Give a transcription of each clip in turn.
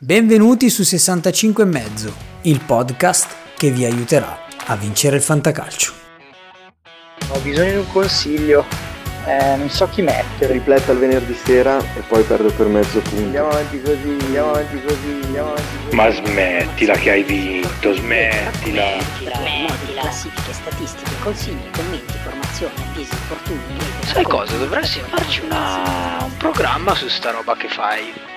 Benvenuti su 65 e mezzo, il podcast che vi aiuterà a vincere il fantacalcio. Ho bisogno di un consiglio, eh, non so chi mettere. Ripletta il venerdì sera e poi perdo per mezzo punto. Andiamo avanti così, andiamo avanti così, andiamo avanti così. Ma smettila che hai vinto, smettila. Smettila. Classifiche, statistiche, consigli, commenti, formazione, avvisi, infortuni. Sai cosa? Dovresti farci una... un programma su sta roba che fai.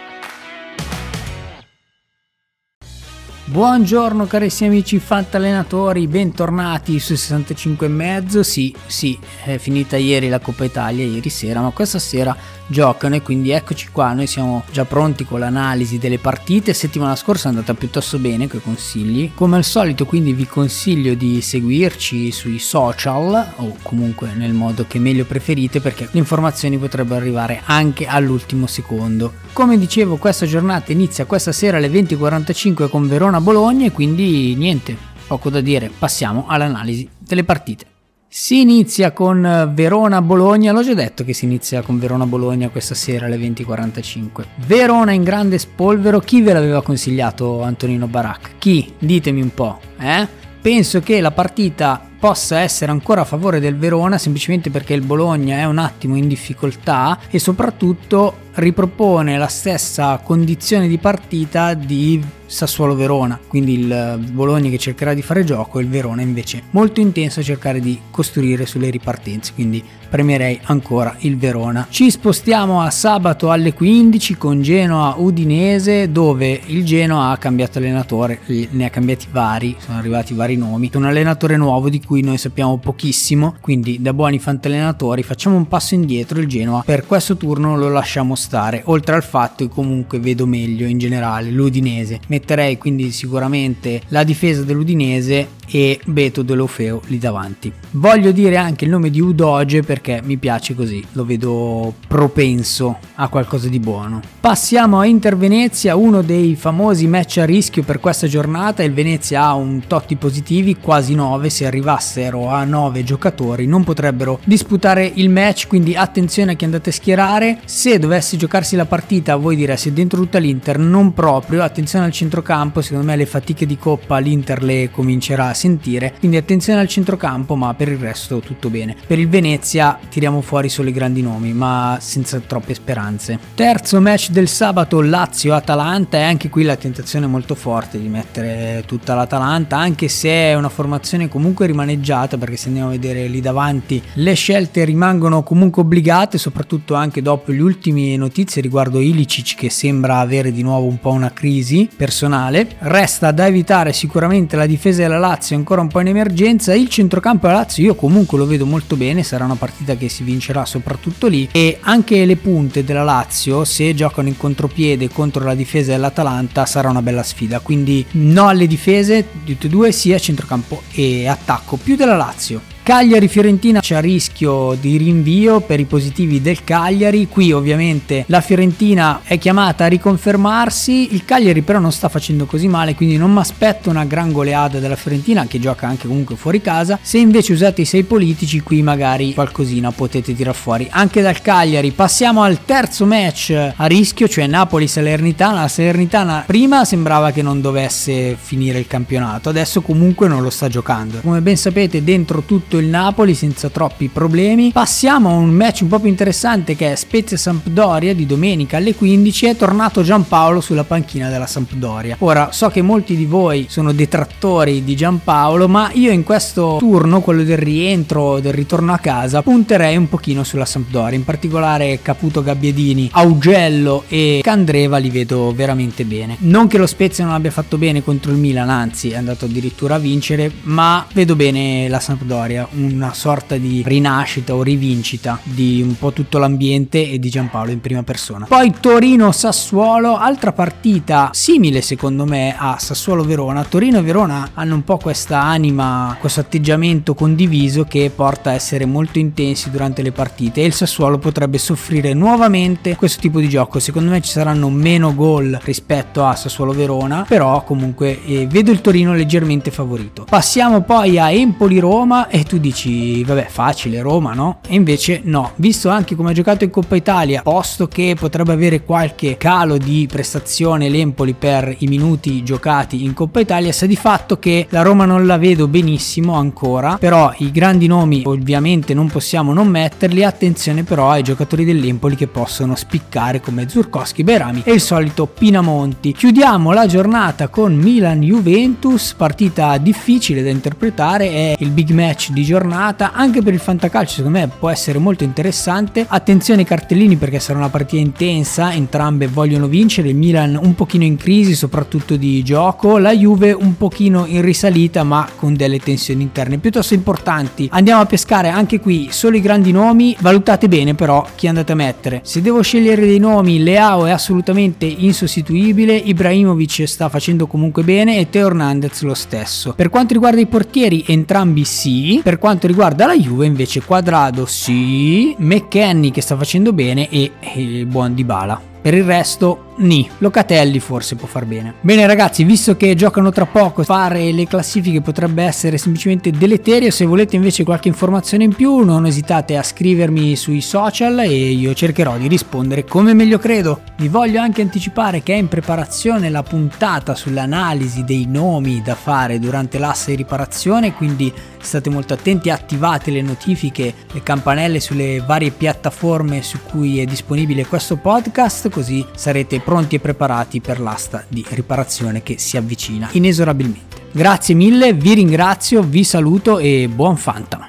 Buongiorno carissimi amici fantallenatori, bentornati su 65 e mezzo. Sì, sì, è finita ieri la Coppa Italia, ieri sera, ma questa sera giocano e quindi eccoci qua, noi siamo già pronti con l'analisi delle partite. Settimana scorsa è andata piuttosto bene con i consigli. Come al solito quindi vi consiglio di seguirci sui social o comunque nel modo che meglio preferite perché le informazioni potrebbero arrivare anche all'ultimo secondo. Come dicevo questa giornata inizia questa sera alle 20.45 con Verona-Bologna e quindi niente, poco da dire, passiamo all'analisi delle partite. Si inizia con Verona-Bologna, l'ho già detto che si inizia con Verona-Bologna questa sera alle 20.45. Verona in grande spolvero, chi ve l'aveva consigliato Antonino Barak? Chi? Ditemi un po', eh? Penso che la partita possa essere ancora a favore del Verona semplicemente perché il Bologna è un attimo in difficoltà e soprattutto ripropone la stessa condizione di partita di Sassuolo Verona, quindi il Bologna che cercherà di fare gioco e il Verona invece molto intenso a cercare di costruire sulle ripartenze, quindi premierei ancora il Verona. Ci spostiamo a sabato alle 15 con Genoa Udinese dove il Genoa ha cambiato allenatore, ne ha cambiati vari, sono arrivati vari nomi, un allenatore nuovo di cui noi sappiamo pochissimo, quindi da buoni fantallenatori facciamo un passo indietro. Il Genoa, per questo turno lo lasciamo stare, oltre al fatto che comunque vedo meglio in generale l'Udinese. Metterei quindi sicuramente la difesa dell'Udinese e Beto Delofeo lì davanti. Voglio dire anche il nome di Udoge perché mi piace così, lo vedo propenso a qualcosa di buono. Passiamo a Inter Venezia, uno dei famosi match a rischio per questa giornata. Il Venezia ha un totti positivi, quasi 9, se arrivassero a 9 giocatori non potrebbero disputare il match, quindi attenzione a chi andate a schierare. Se dovesse giocarsi la partita, voi direste dentro tutta l'Inter, non proprio, attenzione al centrocampo, secondo me le fatiche di coppa l'Inter le comincerà a sentire, quindi attenzione al centrocampo, ma per il resto tutto bene. Per il Venezia tiriamo fuori solo i grandi nomi, ma senza troppe speranze. Terzo match del sabato Lazio-Atalanta e anche qui la tentazione è molto forte di mettere tutta l'Atalanta, anche se è una formazione comunque rimaneggiata, perché se andiamo a vedere lì davanti le scelte rimangono comunque obbligate, soprattutto anche dopo le ultime notizie riguardo Ilicic che sembra avere di nuovo un po' una crisi personale. Resta da evitare sicuramente la difesa della Lazio ancora un po' in emergenza, il centrocampo della Lazio io comunque lo vedo molto bene, sarà una partita che si vincerà soprattutto lì e anche le punte della Lazio se giocano in contropiede contro la difesa dell'Atalanta sarà una bella sfida, quindi no alle difese di tutte e due sia centrocampo e attacco più della Lazio. Cagliari-Fiorentina c'è a rischio di rinvio per i positivi del Cagliari, qui ovviamente la Fiorentina è chiamata a riconfermarsi, il Cagliari però non sta facendo così male, quindi non mi aspetto una gran goleada della Fiorentina che gioca anche comunque fuori casa, se invece usate i sei politici qui magari qualcosina potete tirar fuori anche dal Cagliari. Passiamo al terzo match a rischio, cioè Napoli-Salernitana, la Salernitana prima sembrava che non dovesse finire il campionato, adesso comunque non lo sta giocando. Come ben sapete dentro tutto il Napoli senza troppi problemi. Passiamo a un match un po' più interessante che è Spezia Sampdoria di domenica alle 15. È tornato Giampaolo sulla panchina della Sampdoria. Ora so che molti di voi sono detrattori di Giampaolo, ma io in questo turno, quello del rientro, del ritorno a casa, punterei un pochino sulla Sampdoria. In particolare Caputo Gabbiadini, Augello e Candreva li vedo veramente bene. Non che lo Spezia non abbia fatto bene contro il Milan, anzi è andato addirittura a vincere, ma vedo bene la Sampdoria una sorta di rinascita o rivincita di un po' tutto l'ambiente e di Giampaolo in prima persona. Poi Torino-Sassuolo, altra partita simile secondo me a Sassuolo-Verona. Torino e Verona hanno un po' questa anima, questo atteggiamento condiviso che porta a essere molto intensi durante le partite e il Sassuolo potrebbe soffrire nuovamente questo tipo di gioco. Secondo me ci saranno meno gol rispetto a Sassuolo-Verona, però comunque eh, vedo il Torino leggermente favorito. Passiamo poi a Empoli-Roma e tu dici, vabbè, facile, Roma, no? E invece no, visto anche come ha giocato in Coppa Italia, posto che potrebbe avere qualche calo di prestazione l'Empoli per i minuti giocati in Coppa Italia, sa di fatto che la Roma non la vedo benissimo ancora, però i grandi nomi ovviamente non possiamo non metterli, attenzione però ai giocatori dell'Empoli che possono spiccare come Zurkowski, Berami e il solito Pinamonti. Chiudiamo la giornata con Milan-Juventus, partita difficile da interpretare, è il big match di giornata, anche per il fantacalcio secondo me può essere molto interessante. Attenzione ai cartellini perché sarà una partita intensa, entrambe vogliono vincere, il Milan un pochino in crisi soprattutto di gioco, la Juve un pochino in risalita ma con delle tensioni interne piuttosto importanti. Andiamo a pescare anche qui solo i grandi nomi, valutate bene però chi andate a mettere. Se devo scegliere dei nomi, Leao è assolutamente insostituibile, Ibrahimovic sta facendo comunque bene e Teo Hernandez lo stesso. Per quanto riguarda i portieri, entrambi sì, per quanto riguarda la Juve invece Quadrado sì, McKenny che sta facendo bene e il buon Dybala. Per il resto Ni, Locatelli forse può far bene. Bene ragazzi, visto che giocano tra poco, fare le classifiche potrebbe essere semplicemente deleterio, se volete invece qualche informazione in più non esitate a scrivermi sui social e io cercherò di rispondere come meglio credo. Vi voglio anche anticipare che è in preparazione la puntata sull'analisi dei nomi da fare durante l'asse di riparazione, quindi state molto attenti, attivate le notifiche, le campanelle sulle varie piattaforme su cui è disponibile questo podcast, così sarete pronti e preparati per l'asta di riparazione che si avvicina inesorabilmente. Grazie mille, vi ringrazio, vi saluto e buon Fanta!